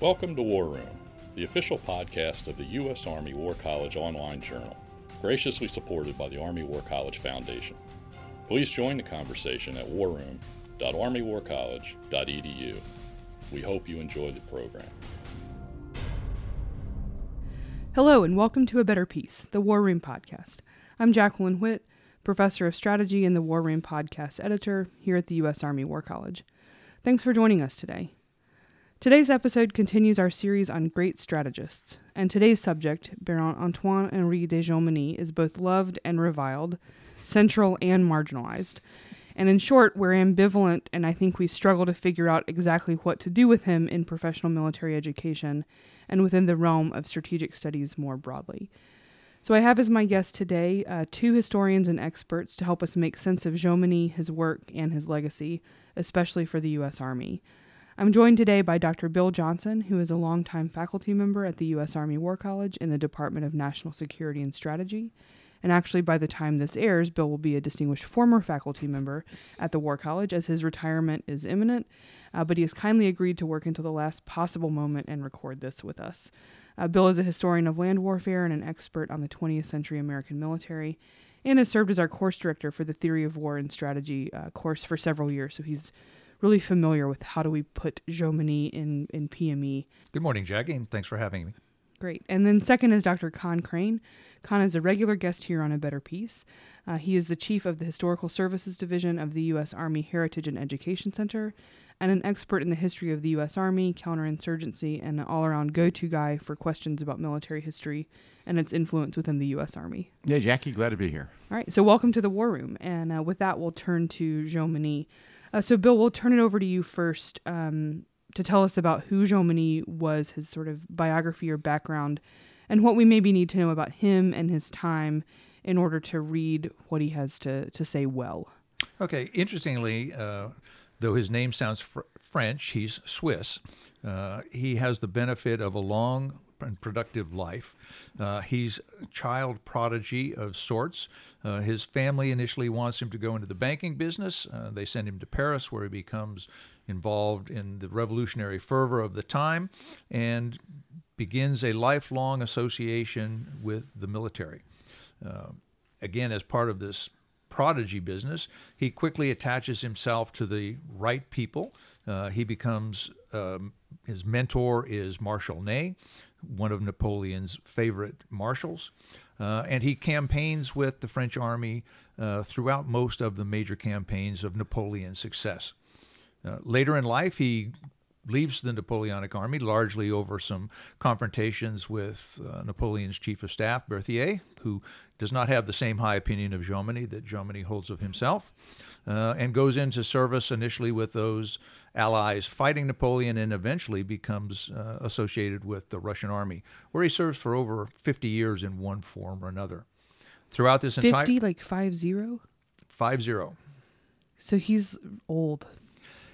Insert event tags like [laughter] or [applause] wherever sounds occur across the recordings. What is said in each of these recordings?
Welcome to War Room, the official podcast of the U.S. Army War College online journal, graciously supported by the Army War College Foundation. Please join the conversation at warroom.armywarcollege.edu. We hope you enjoy the program. Hello, and welcome to A Better Peace, the War Room podcast. I'm Jacqueline Witt, professor of strategy and the War Room podcast editor here at the U.S. Army War College. Thanks for joining us today. Today's episode continues our series on great strategists, and today's subject, Baron Antoine Henri de Jomini, is both loved and reviled, central and marginalized. And in short, we're ambivalent, and I think we struggle to figure out exactly what to do with him in professional military education and within the realm of strategic studies more broadly. So I have as my guests today uh, two historians and experts to help us make sense of Jomini, his work, and his legacy, especially for the U.S. Army. I'm joined today by Dr. Bill Johnsen, who is a longtime faculty member at the U.S. Army War College in the Department of National Security and Strategy. And actually, by the time this airs, Bill will be a distinguished former faculty member at the War College as his retirement is imminent. Uh, but he has kindly agreed to work until the last possible moment and record this with us. Uh, Bill is a historian of land warfare and an expert on the 20th century American military, and has served as our course director for the Theory of War and Strategy uh, course for several years. So he's really familiar with how do we put Jomini in, in PME. Good morning, Jackie, and thanks for having me. Great. And then second is Dr. Con Crane. Con is a regular guest here on A Better Peace. Uh, he is the chief of the Historical Services Division of the U.S. Army Heritage and Education Center and an expert in the history of the U.S. Army, counterinsurgency, and an all around go to guy for questions about military history and its influence within the U.S. Army. Yeah, Jackie, glad to be here. All right, so welcome to the War Room. And uh, with that, we'll turn to Jomini. Uh, so, Bill, we'll turn it over to you first um, to tell us about who Jomini was, his sort of biography or background, and what we maybe need to know about him and his time in order to read what he has to, to say well. Okay, interestingly, uh, though his name sounds fr- French, he's Swiss. Uh, he has the benefit of a long and productive life. Uh, he's a child prodigy of sorts. Uh, his family initially wants him to go into the banking business. Uh, they send him to Paris, where he becomes involved in the revolutionary fervor of the time and begins a lifelong association with the military. Uh, again, as part of this prodigy business, he quickly attaches himself to the right people. Uh, he becomes um, his mentor is Marshal Ney, one of Napoleon's favorite marshals. Uh, and he campaigns with the French army uh, throughout most of the major campaigns of Napoleon's success. Uh, later in life, he leaves the Napoleonic Army largely over some confrontations with uh, Napoleon's chief of staff, Berthier, who does not have the same high opinion of Jomini that Jomini holds of himself, uh, and goes into service initially with those allies fighting Napoleon and eventually becomes uh, associated with the Russian army, where he serves for over 50 years in one form or another. Throughout this 50, entire 50, like 5 0? 5 0. So he's old.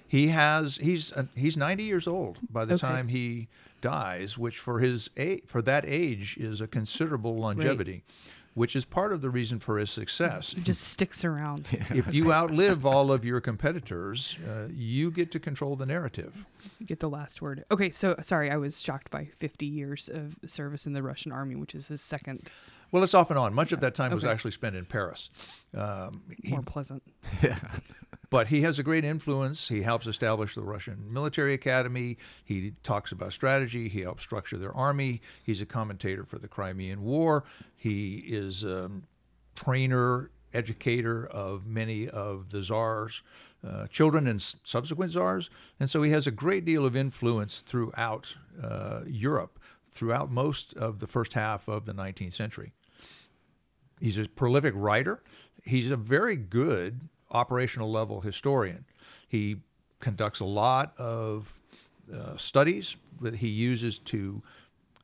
He has he's uh, he's 90 years old by the Okay. time he dies, which for his a, for that age is a considerable longevity, which is part of the reason for his success. He just sticks around. [laughs] if you outlive all of your competitors, uh, you get to control the narrative. You get the last word. Okay, so sorry, I was shocked by 50 years of service in the Russian army, which is his second Well, it's off and on. Much of that time was actually spent in Paris. Um, he, more pleasant. [laughs] but he has a great influence. He helps establish the Russian military academy. He talks about strategy. He helps structure their army. He's a commentator for the Crimean War. He is a trainer, educator of many of the czars. Uh, children and subsequent czars, and so he has a great deal of influence throughout uh, Europe, throughout most of the first half of the 19th century. He's a prolific writer. He's a very good operational level historian. He conducts a lot of uh, studies that he uses to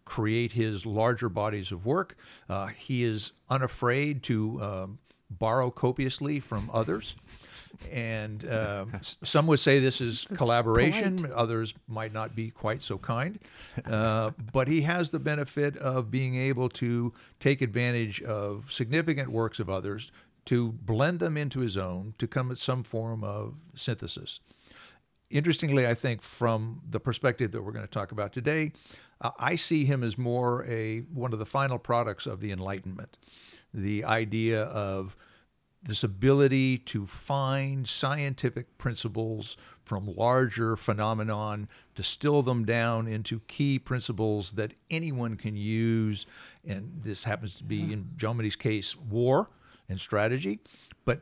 create his larger bodies of work. Uh, he is unafraid to um, borrow copiously from others. And uh, some would say this is [laughs] collaboration. polite. Others might not be quite so kind. Uh, but he has the benefit of being able to take advantage of significant works of others to blend them into his own to come at some form of synthesis. interestingly, I think from the perspective that we're going to talk about today, uh, I see him as more a one of the final products of the Enlightenment, the idea of this ability to find scientific principles from larger phenomenon, distill them down into key principles that anyone can use. And this happens to be, in Jomini's case, war and strategy. But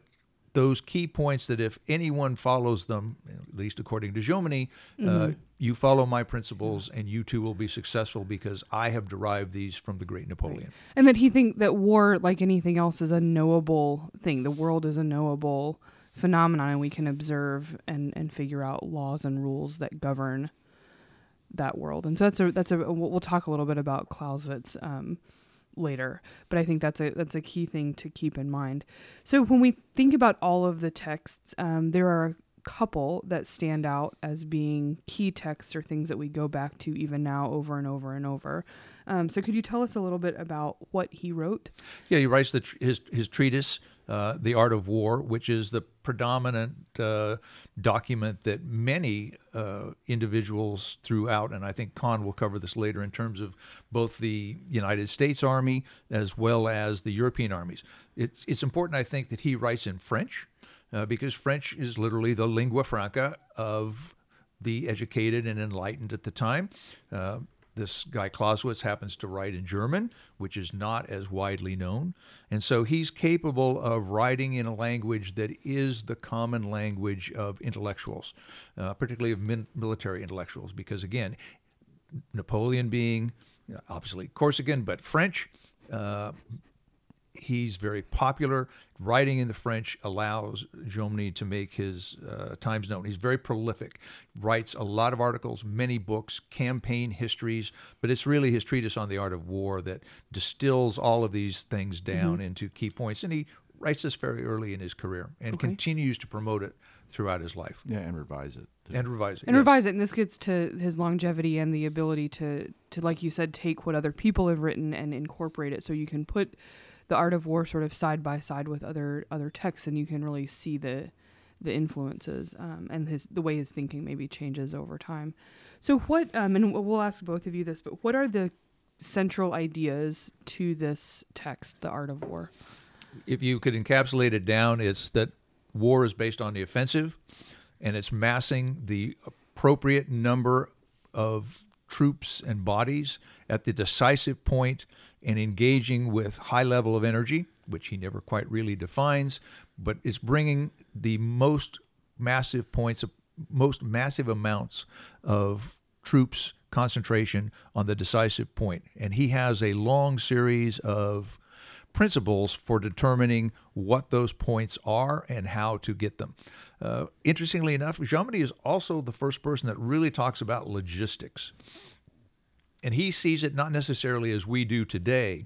those key points that if anyone follows them, at least according to Jomini, uh, mm-hmm. uh, you follow my principles and you too will be successful because I have derived these from the great Napoleon. Right. And that he think that war, like anything else, is a knowable thing. The world is a knowable phenomenon and we can observe and, and figure out laws and rules that govern that world. And so that's a that's a we'll talk a little bit about Clausewitz um, later, but I think that's a that's a key thing to keep in mind. So when we think about all of the texts, um, there are a couple that stand out as being key texts or things that we go back to even now over and over and over. Um, so could you tell us a little bit about what he wrote? Yeah, he writes the, his his treatise uh, the Art of War, which is the predominant uh, document that many uh, individuals throughout, and I think Con will cover this later in terms of both the United States Army as well as the European armies. It's, it's important, I think, that he writes in French uh, because French is literally the lingua franca of the educated and enlightened at the time. Uh, this guy Clausewitz happens to write in German, which is not as widely known. And so he's capable of writing in a language that is the common language of intellectuals, uh, particularly of min- military intellectuals, because again, Napoleon being obviously Corsican, but French, uh, he's very popular. Writing in the French allows Jomini to make his uh, times known. He's very prolific, writes a lot of articles, many books, campaign histories, but it's really his treatise on the art of war that distills all of these things down mm-hmm. into key points. And he writes this very early in his career and okay. continues to promote it throughout his life. Yeah, and revise it. Too. And revise it. And yes. revise it. And this gets to his longevity and the ability to, to, like you said, take what other people have written and incorporate it so you can put the art of war sort of side by side with other other texts, and you can really see the the influences um, and his the way his thinking maybe changes over time. So what um, and we'll ask both of you this, but what are the central ideas to this text, The Art of War? If you could encapsulate it down, it's that war is based on the offensive, and it's massing the appropriate number of troops and bodies at the decisive point and engaging with high level of energy, which he never quite really defines, but it's bringing the most massive points most massive amounts of troops concentration on the decisive point. And he has a long series of principles for determining what those points are and how to get them. Uh, interestingly enough, Jomini is also the first person that really talks about logistics and he sees it not necessarily as we do today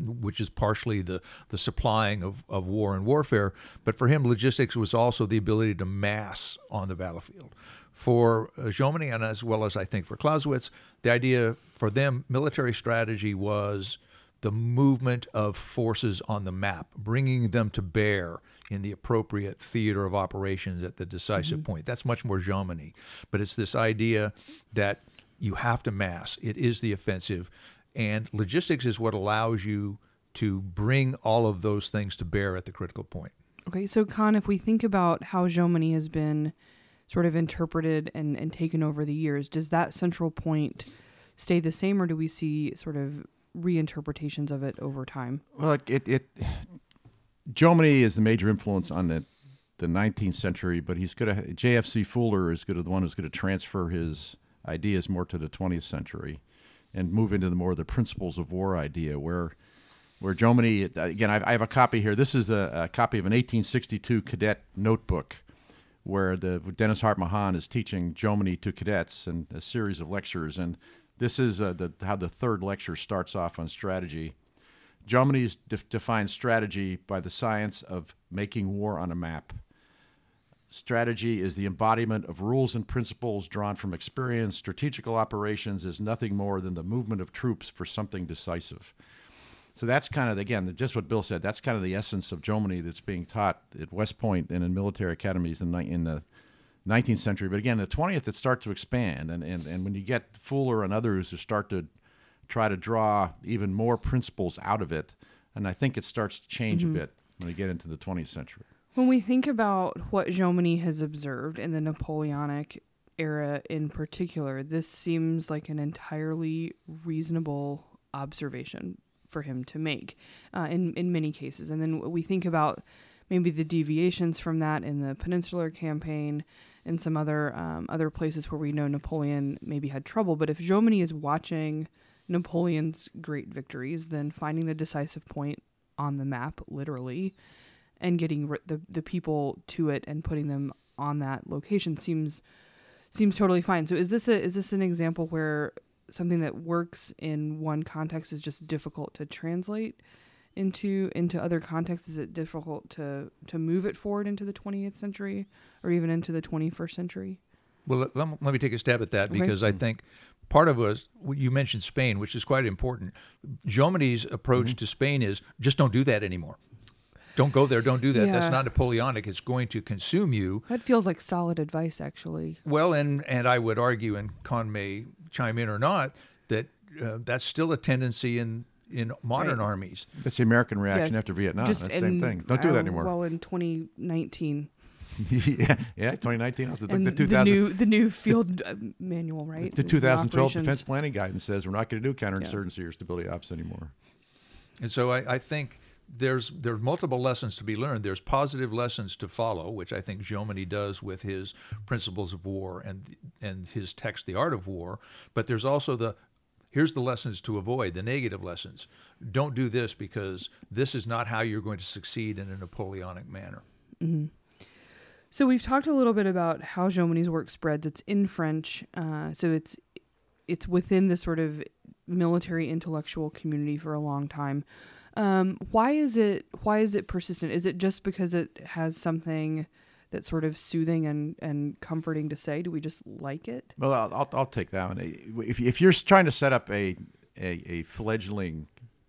which is partially the, the supplying of, of war and warfare. But for him, logistics was also the ability to mass on the battlefield. For uh, Jomini, and as well as I think for Clausewitz, the idea for them, military strategy was the movement of forces on the map, bringing them to bear in the appropriate theater of operations at the decisive mm-hmm. point. That's much more Jomini. But it's this idea that – you have to mass. It is the offensive. And logistics is what allows you to bring all of those things to bear at the critical point. Okay, so Con, if we think about how Jomini has been sort of interpreted and, and taken over the years, does that central point stay the same, or do we see sort of reinterpretations of it over time? Well, it, it, Jomini is the major influence on the the 19th century, but he's going to J.F.C. Fuller is going to the one who's going to transfer his ideas more to the 20th century and move into the more the principles of war idea where where Jomini again I, have a copy here this is a, a, copy of an 1862 cadet notebook where the Dennis Hart Mahan is teaching Jomini to cadets and a series of lectures and this is uh, the, how the third lecture starts off on strategy Jomini defines strategy by the science of making war on a map Strategy is the embodiment of rules and principles drawn from experience. Strategical operations is nothing more than the movement of troops for something decisive. So that's kind of again just what Bill said. That's kind of the essence of Jomini that's being taught at West Point and in military academies in, in the 19th century. But again, the 20th, it starts to expand. And, and, and when you get Fuller and others who start to try to draw even more principles out of it, and I think it starts to change Mm-hmm. a bit when you get into the 20th century. When we think about what Jomini has observed in the Napoleonic era in particular, this seems like an entirely reasonable observation for him to make uh, in, in many cases. And then we think about maybe the deviations from that in the Peninsular Campaign and some other um, other places where we know Napoleon maybe had trouble. But if Jomini is watching Napoleon's great victories, then finding the decisive point on the map, literally, and getting the the people to it and putting them on that location seems seems totally fine. So is this a is this an example where something that works in one context is just difficult to translate into into other contexts? Is it difficult to to move it forward into the 20th century or even into the 21st century? Well, let, let me- take a stab at that Okay. because I think part of us, you mentioned Spain, which is quite important. Jomini's approach to Spain is just don't do that anymore. Don't go there. Don't do that. That's not Napoleonic. It's going to consume you. That feels like solid advice, actually. Well, and and I would argue, and Con may chime in or not, that uh, that's still a tendency in in modern Right. armies. That's the American reaction Yeah, after Vietnam. Just That's the same thing. Don't do that anymore. Well, in 2019, [laughs] yeah, yeah, 2019. Also, the, and the the, 2000, new the new [laughs] field uh, manual, right? the 2012 operations. defense planning guidance says we're not going to do counterinsurgency or stability ops anymore. And so I, I think there's there's multiple lessons to be learned. There's positive lessons to follow, which I think Jomini does with his Principles of War and and his text, The Art of War. But there's also the here's the lessons to avoid, the negative lessons. Don't do this because this is not how you're going to succeed in a Napoleonic manner. So we've talked a little bit about how Jomini's work spreads. It's in French, uh, so it's it's within the sort of military intellectual community for a long time. Um, why is it why is it persistent? Is it just because it has something that's sort of soothing and, and comforting to say? Do we just like it? Well, I'll, I'll, I'll take that one. If, if you're trying to set up a, a, a fledgling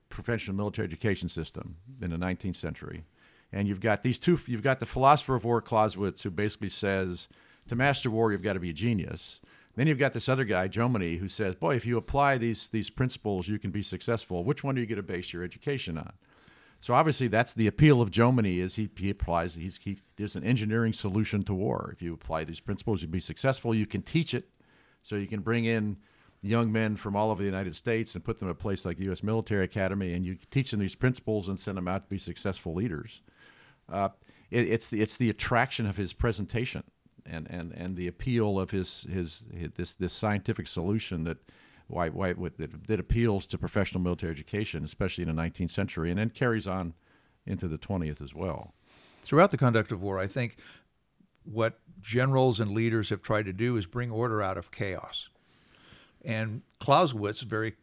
professional military education system in the 19th century, and you've got these two, you've got the philosopher of war, Clausewitz, who basically says to master war, you've got to be a genius. Then you've got this other guy, Jomini, who says, boy, if you apply these, these principles, you can be successful. Which one are you going to base your education on? So obviously, that's the appeal of Jomini is he, he applies he's he, there's an engineering solution to war. If you apply these principles, you'll be successful. You can teach it, so you can bring in young men from all over the United States and put them at a place like the U.S. Military Academy, and you teach them these principles and send them out to be successful leaders. Uh, it, it's the it's the attraction of his presentation and, and, and the appeal of his, his his this this scientific solution that why why that, that appeals to professional military education, especially in the 19th century, and then carries on into the 20th as well. Throughout the conduct of war, I think what generals and leaders have tried to do is bring order out of chaos. And Clausewitz very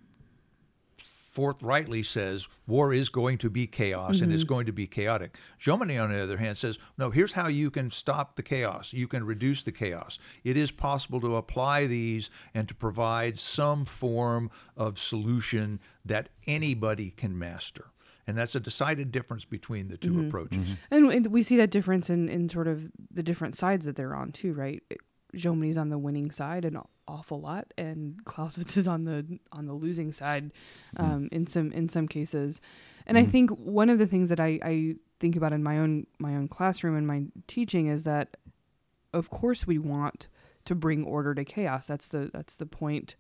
forthrightly says war is going to be chaos and it's mm-hmm. going to be chaotic. Jomini, on the other hand, says, no, here's how you can stop the chaos. You can reduce the chaos. It is possible to apply these and to provide some form of solution that anybody can master. And that's a decided difference between the 2 mm-hmm. approaches. Mm-hmm. And, and we see that difference in, in sort of the different sides that they're on too, right? Jomini's on the winning side an awful lot, and Clausewitz is on the on the losing side um, in some in some cases. And I think one of the things that I, I think about in my own my own classroom and my teaching is that, of course, we want to bring order to chaos. That's the that's the point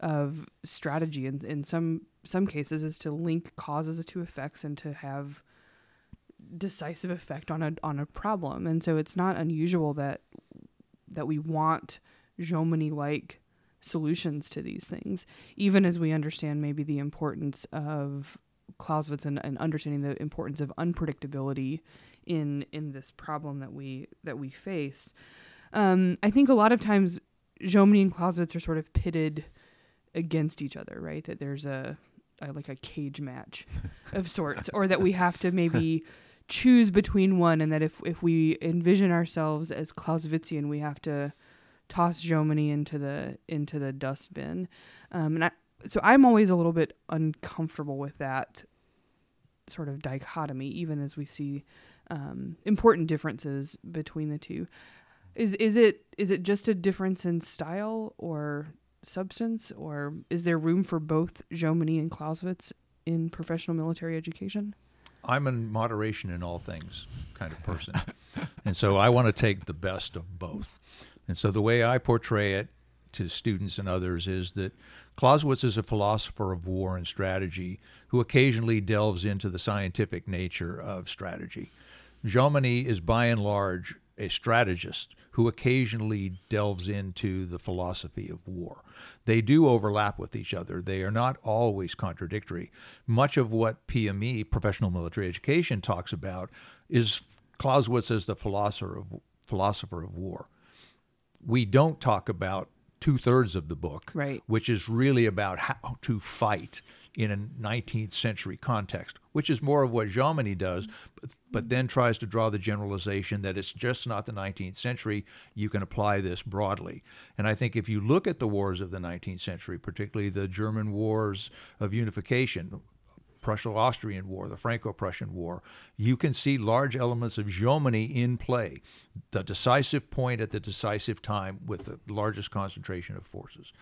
of strategy. And in some some cases, is to link causes to effects and to have decisive effect on a on a problem. And so it's not unusual that that we want Jomini like solutions to these things, even as we understand maybe the importance of Clausewitz and, and understanding the importance of unpredictability in in this problem that we that we face. Um, I think a lot of times Jomini and Clausewitz are sort of pitted against each other, right? That there's a, a like a cage match [laughs] of sorts, or that we have to maybe [laughs] choose between one, and that if if we envision ourselves as Clausewitzian, we have to toss Jomini into the into the dustbin. Um, and I, so I'm always a little bit uncomfortable with that sort of dichotomy, even as we see um, important differences between the two. Is is it is it just a difference in style or substance, or is there room for both Jomini and Clausewitz in professional military education? I'm a moderation in all things kind of person. and so I want to take the best of both. And so the way I portray it to students and others is that Clausewitz is a philosopher of war and strategy who occasionally delves into the scientific nature of strategy. Jomini is by and large a strategist who occasionally delves into the philosophy of war. They do overlap with each other. They are not always contradictory. Much of what PME, professional military education, talks about is Clausewitz as the philosopher of philosopher of war. We don't talk about two thirds of the book, right. which is really about how to fight in a 19th century context, which is more of what Jomini does, but, but, then tries to draw the generalization that it's just not the 19th century. You can apply this broadly. And I think if you look at the wars of the 19th century, particularly the German wars of unification, Prussian Austrian War, the Franco-Prussian War, you can see large elements of Jomini in play, the decisive point at the decisive time with the largest concentration of forces.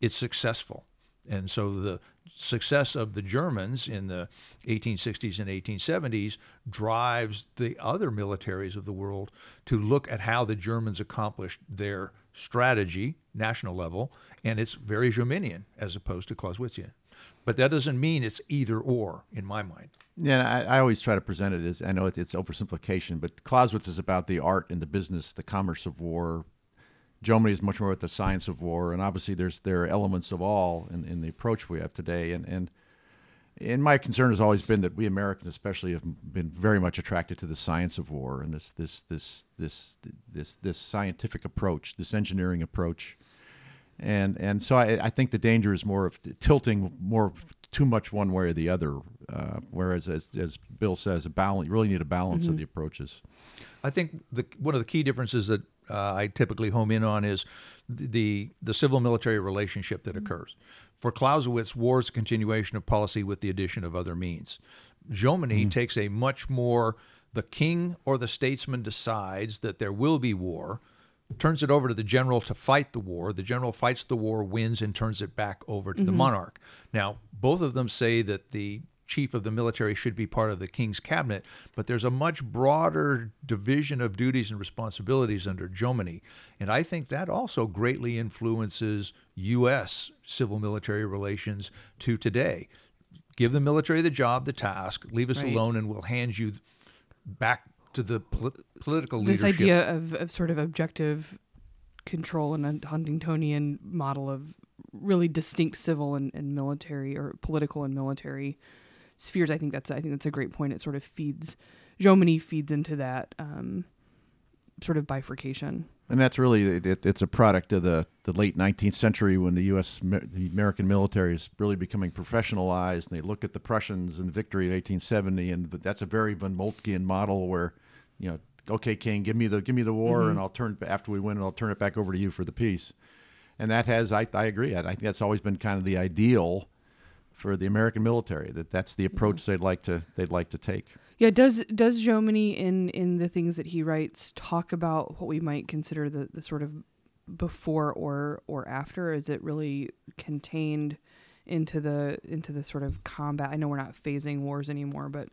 It's successful. And so the success of the Germans in the 1860s and 1870s drives the other militaries of the world to look at how the Germans accomplished their strategy, national level, and it's very Jominian as opposed to Clausewitzian. But that doesn't mean it's either or in my mind. Yeah, I, I always try to present it as I know it, it's oversimplification, but Clausewitz is about the art and the business, the commerce of war, Jomini is much more with the science of war, and obviously there's there are elements of all in, in the approach we have today. And and and my concern has always been that we Americans, especially, have been very much attracted to the science of war and this this this this this this scientific approach, this engineering approach. And and so I, I think the danger is more of tilting more too much one way or the other. Uh, whereas, as, as Bill says, a balance. You really need a balance mm-hmm. of the approaches. I think the one of the key differences that uh, I typically home in on is the the civil military relationship that mm-hmm. occurs. For Clausewitz, war is a continuation of policy with the addition of other means. Jomini mm-hmm. takes a much more the king or the statesman decides that there will be war, turns it over to the general to fight the war. The general fights the war, wins, and turns it back over to mm-hmm. the monarch. Now, both of them say that the chief of the military should be part of the king's cabinet, but there's a much broader division of duties and responsibilities under Jomini. And I think that also greatly influences U.S. civil military relations to today. Give the military the job, the task, leave us right. alone, and we'll hand you back to the pol- political this leadership. This idea of, of sort of objective control and a Huntingtonian model of really distinct civil and, and military or political and military spheres. I think that's I think that's a great point. It sort of feeds Jomini feeds into that um, sort of bifurcation. And that's really it, it's a product of the, the late 19th century when the U.S. the American military is really becoming professionalized. And they look at the Prussians and the victory of 1870, and that's a very von Moltkean model where, you know, okay, King, give me the give me the war, mm-hmm. and I'll turn after we win, and I'll turn it back over to you for the peace. And that has I I agree. I think that's always been kind of the ideal for the American military. That that's the approach mm-hmm. they'd like to they'd like to take. Yeah, does does Jomini in in the things that he writes talk about what we might consider the, the sort of before or or after? Is it really contained into the into the sort of combat? I know we're not phasing wars anymore, but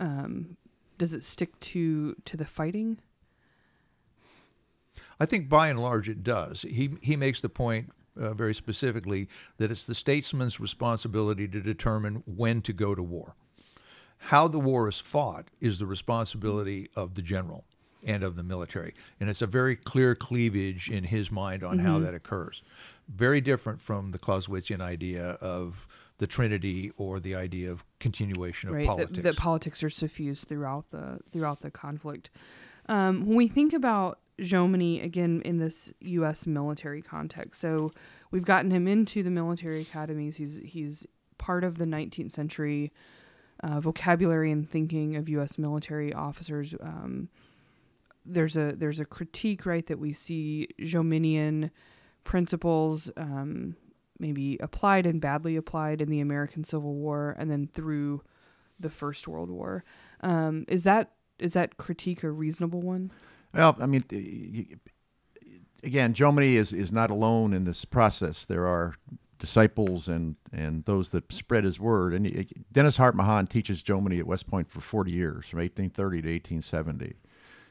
um, does it stick to to the fighting? I think by and large it does. He he makes the point uh, very specifically that it's the statesman's responsibility to determine when to go to war. How the war is fought is the responsibility of the general and of the military. And it's a very clear cleavage in his mind on mm-hmm. how that occurs. Very different from the Clausewitzian idea of the Trinity or the idea of continuation of right, politics. That, that politics are suffused throughout the throughout the conflict. Um, when we think about Jomini again in this U.S. military context. So we've gotten him into the military academies. He's he's part of the 19th century uh, vocabulary and thinking of U.S. military officers. Um, there's a there's a critique right that we see Jominian principles um, maybe applied and badly applied in the American Civil War and then through the First World War. Um, is that is that critique a reasonable one? Well, I mean, again, Jomini is, is not alone in this process. There are disciples and, and those that spread his word. And Dennis Hart Mahan teaches Jomini at West Point for 40 years, from 1830 to 1870.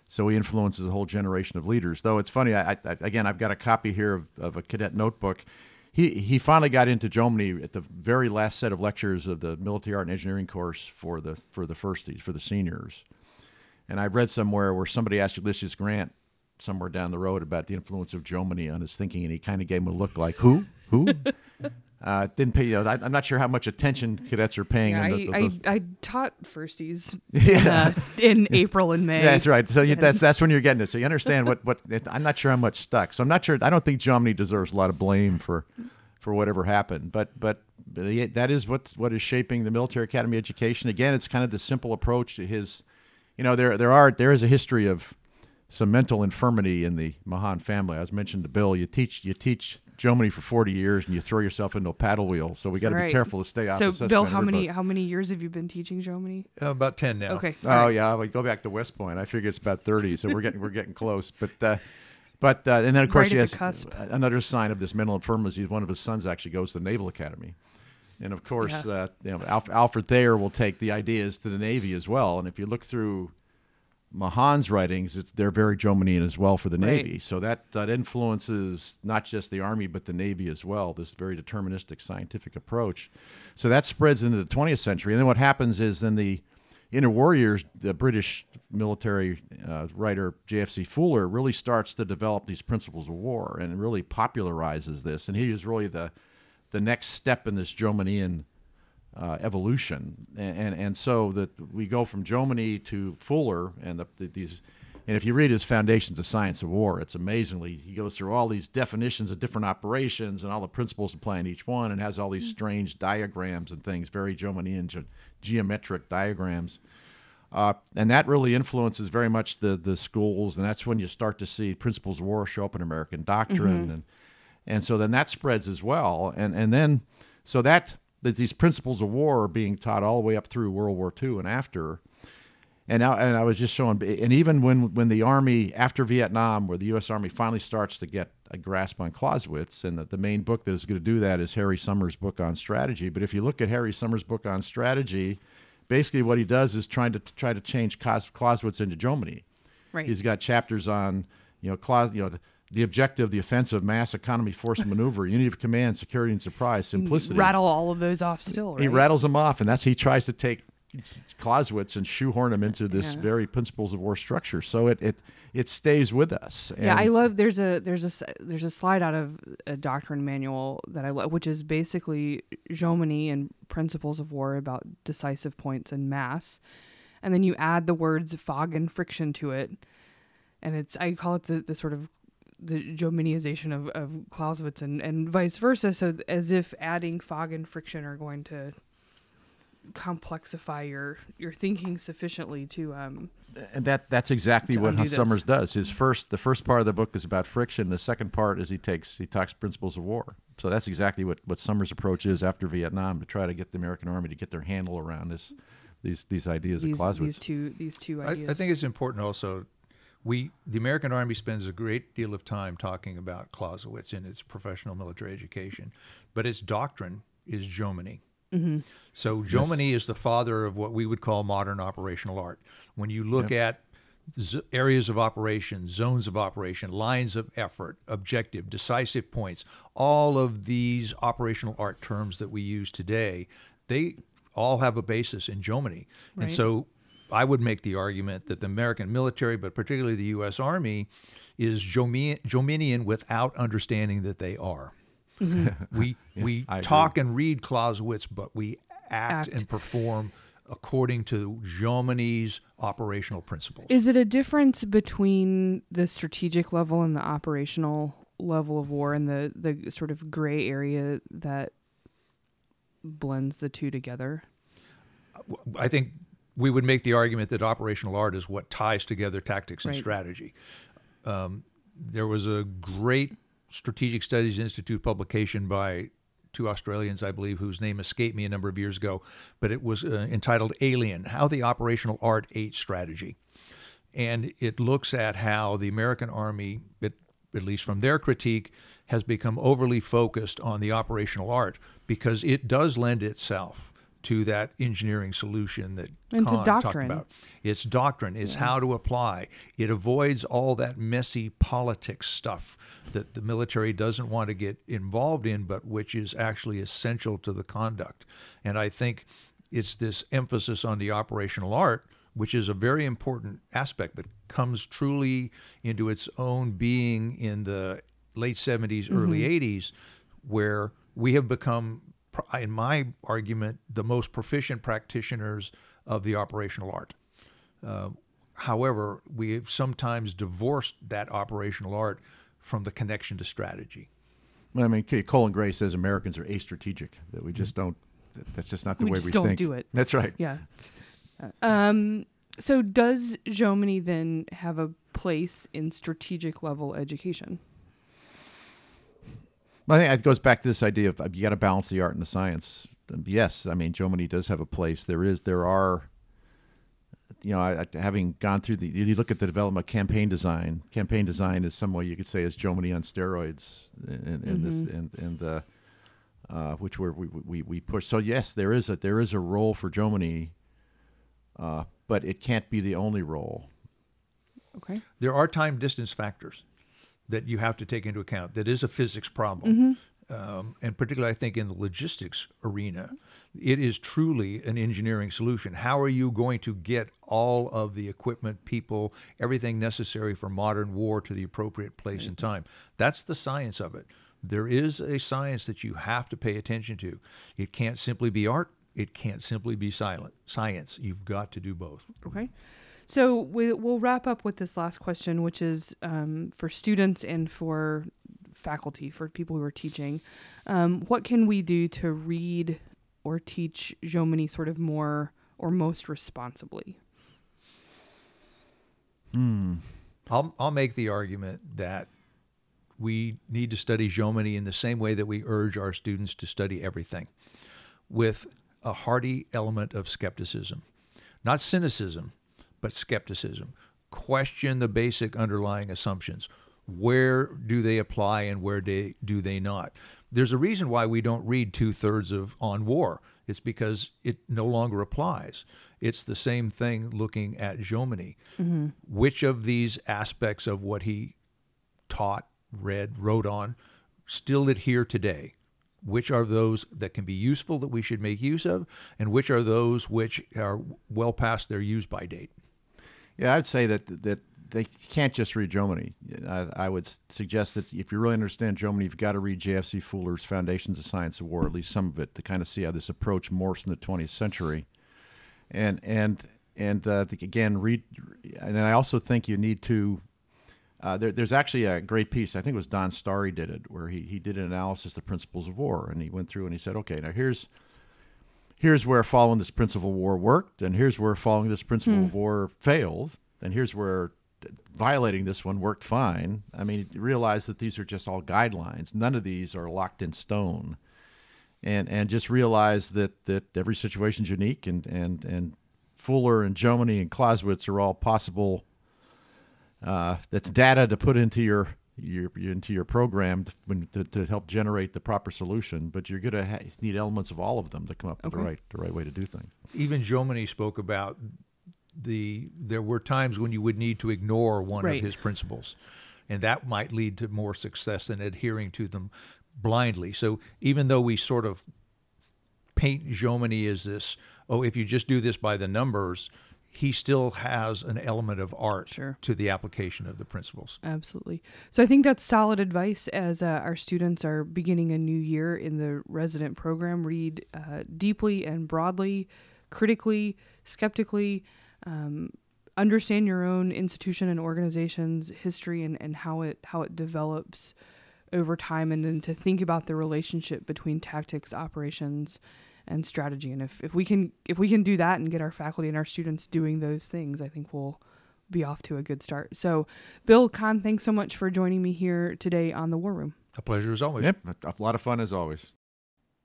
So he influences a whole generation of leaders. Though it's funny, I, I, again, I've got a copy here of, of a cadet notebook. He, he finally got into Jomini at the very last set of lectures of the military art and engineering course for the for the firsties for the seniors. And I've read somewhere where somebody asked Ulysses Grant somewhere down the road about the influence of Jomini on his thinking, and he kind of gave him a look like, "Who? Who?" [laughs] uh, didn't pay. You know, I, am not sure how much attention cadets are paying. Yeah, I, the, the, I, those- I taught firsties [laughs] Yeah. uh, in April and May. Yeah, that's right. So you, that's that's when you're getting it. So you understand what what it, I'm not sure how much stuck. So I'm not sure. I don't think Jomini deserves a lot of blame for for whatever happened. But but, but that is what what is shaping the military academy education. Again, it's kind of the simple approach to his. You know, there there are there is a history of some mental infirmity in the Mahan family. I was mentioned to Bill. You teach you teach Jomini for 40 years and you throw yourself into a paddle wheel. So we got to Right. be careful to stay off. So, the Susquehanna Bill, how River. many how many years have you been teaching Jomini? Uh, about 10 now. Okay. Oh all right. yeah, we go back to West Point. I figure it's about thirty, so we're getting we're getting [laughs] close. But uh, but uh, and then of course Right he has another sign of this mental infirmity. is One of his sons actually goes to the Naval Academy, and of course Yeah. uh, you know Alf- Alfred Thayer will take the ideas to the Navy as well. And if you look through Mahan's writings, it's, they're very Jominian as well for the Right. Navy. So that, that influences not just the Army, but the Navy as well, this very deterministic scientific approach. So that spreads into the 20th century. And then what happens is then the interwar years, the British military uh, writer J.F.C. Fuller really starts to develop these principles of war and really popularizes this. And he is really the, the next step in this Jominian uh, evolution, and, and and so that we go from Jomini to Fuller, and the, the, these, and if you read his Foundations of Science of War, it's amazingly he goes through all these definitions of different operations and all the principles applying each one, and has all these strange diagrams and things, very Jominian ge- geometric diagrams. Uh, and that really influences very much the the schools, and that's when you start to see principles of war show up in American doctrine, and and so then that spreads as well, and and then so that that these principles of war are being taught all the way up through World War II and after. And now, and I was just showing, and even when when the Army after Vietnam, where the U.S. Army finally starts to get a grasp on Clausewitz, and the, the main book that is going to do that is Harry Summers' book on strategy. But if you look at Harry Summers' book on strategy, basically what he does is trying to try to change Claus- Clausewitz into Jomini. Right. He's got chapters on, you know, Claus, you know, the objective, the offensive, mass economy, force [laughs] maneuver, unity of command, security and surprise, simplicity. Rattle all of those off still, right? He rattles them off, and that's he tries to take Clausewitz and shoehorn him into this Yeah. very principles of war structure. So it it it stays with us. yeah, I love. There's a there's a there's a slide out of a doctrine manual that I love, which is basically Jomini and principles of war about decisive points and mass, and then you add the words fog and friction to it, and it's I call it the, the sort of the Jominiization of, of Clausewitz and, and vice versa. So as if adding fog and friction are going to complexify your your thinking sufficiently to um and that that's exactly what undo. Summers does. His first the first part of the book is about friction. The second part is he takes he talks principles of war. So that's exactly what what Summers' approach is after Vietnam to try to get the American Army to get their handle around this these these ideas of Clausewitz. these two these two I, ideas. I think it's important also. We the American Army spends a great deal of time talking about Clausewitz in its professional military education, but its doctrine is Jomini. Mm-hmm. So Jomini is the father of what we would call modern operational art. When you look at z- areas of operation, zones of operation, lines of effort, objective, decisive points, all of these operational art terms that we use today, they all have a basis in Jomini. Right. And so I would make the argument that the American military, but particularly the U.S. Army, is Jomi- Jominian without understanding that they are. Mm-hmm. we [laughs] we I agree. talk and read Clausewitz, but we act, Act. and perform according to Jomini's operational principles. Is it a difference between the strategic level and the operational level of war and the the sort of gray area that blends the two together? I think we would make the argument that operational art is what ties together tactics and Right. strategy. Um, there was a great Strategic Studies Institute publication by two Australians, I believe, whose name escaped me a number of years ago, but it was uh, entitled Alien How the Operational Art Ate Strategy. And it looks at how the American Army, it, at least from their critique, has become overly focused on the operational art because it does lend itself to that engineering solution that And to talked about. It's doctrine, it's how to apply. It avoids all that messy politics stuff that the military doesn't want to get involved in, but which is actually essential to the conduct. And I think it's this emphasis on the operational art, which is a very important aspect, but comes truly into its own being in the late 70s, mm-hmm. early 80s, where we have become, in my argument, the most proficient practitioners of the operational art. Uh, however, we have sometimes divorced that operational art from the connection to strategy. Well, I mean, K- Colin Gray says Americans are astrategic. That we just don't. That's just not the We way just we don't think. do it. That's right. Yeah. Um, so does Jomini then have a place in strategic level education? Well, I think it goes back to this idea of uh, you got to balance the art and the science. Um, Yes, I mean Jomini does have a place. There is, there are, you know, I, I- having gone through the, you look at the development of campaign design. Campaign design is some way you could say is Jomini on steroids, and, and this, and and the, uh, which were we, we we push. So yes, there is a there is a role for Jomini, uh, but it can't be the only role. Okay. there are time distance factors that you have to take into account. That is a physics problem. Um, and particularly, I think, in the logistics arena, it is truly an engineering solution. How are you going to get all of the equipment, people, everything necessary for modern war to the appropriate place and time? That's the science of it. There is a science that you have to pay attention to. It can't simply be art. It can't simply be silent science. You've got to do both. Okay. So we, we'll wrap up with this last question, which is um, for students and for faculty, for people who are teaching. Um, what can we do to read or teach Jomini sort of more or most responsibly? I'll, I'll make the argument that we need to study Jomini in the same way that we urge our students to study everything, with a hearty element of skepticism. Not cynicism, but skepticism. Question the basic underlying assumptions. Where do they apply and where they, do they not? There's a reason why we don't read two thirds of On War. It's because it no longer applies. It's the same thing looking at Jomini. Mm-hmm. Which of these aspects of what he taught, read, wrote on still adhere today? Which are those that can be useful that we should make use of, and which are those which are well past their use by date? Yeah, I'd say that that they can't just read Jomini. I, I would suggest that if you really understand Jomini, you've got to read J.F.C. Fuller's Foundations of Science of War, at least some of it, to kind of see how this approach morphs in the 20th century. And and and uh, again, read. And I also think you need to. Uh, there, there's actually a great piece. I think it was Don Starry did it, where he, he did an analysis of the principles of war, and he went through and he said, okay, now here's here's where following this principle of war worked, and here's where following this principle of war failed, and here's where violating this one worked fine. I mean, realize that these are just all guidelines. None of these are locked in stone, and and just realize that that every situation is unique, and and and Fuller and Jomini and Clausewitz are all possible. Uh, that's data to put into your your into your program to, when, to, to help generate the proper solution. But you're going to ha- need elements of all of them to come up with the right the right way to do things. Even Jomini spoke about the there were times when you would need to ignore one Right. of his principles, and that might lead to more success than adhering to them blindly. So even though we sort of paint Jomini as this, oh, if you just do this by the numbers, he still has an element of art Sure. to the application of the principles. Absolutely. So I think that's solid advice as uh, our students are beginning a new year in the resident program. Read uh, deeply and broadly, critically, skeptically. Um, understand your own institution and organization's history and, and how it how it develops over time, and then to think about the relationship between tactics, operations, and strategy. And if, if we can if we can do that and get our faculty and our students doing those things, I think we'll be off to a good start. So, Bill Con, thanks so much for joining me here today on the War Room. A pleasure as always. Yep, a, a lot of fun as always.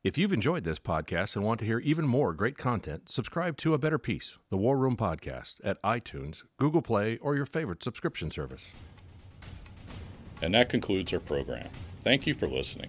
If you've enjoyed this podcast and want to hear even more great content, subscribe to A Better Peace, the War Room Podcast, at iTunes, Google Play, or your favorite subscription service. And that concludes our program. Thank you for listening.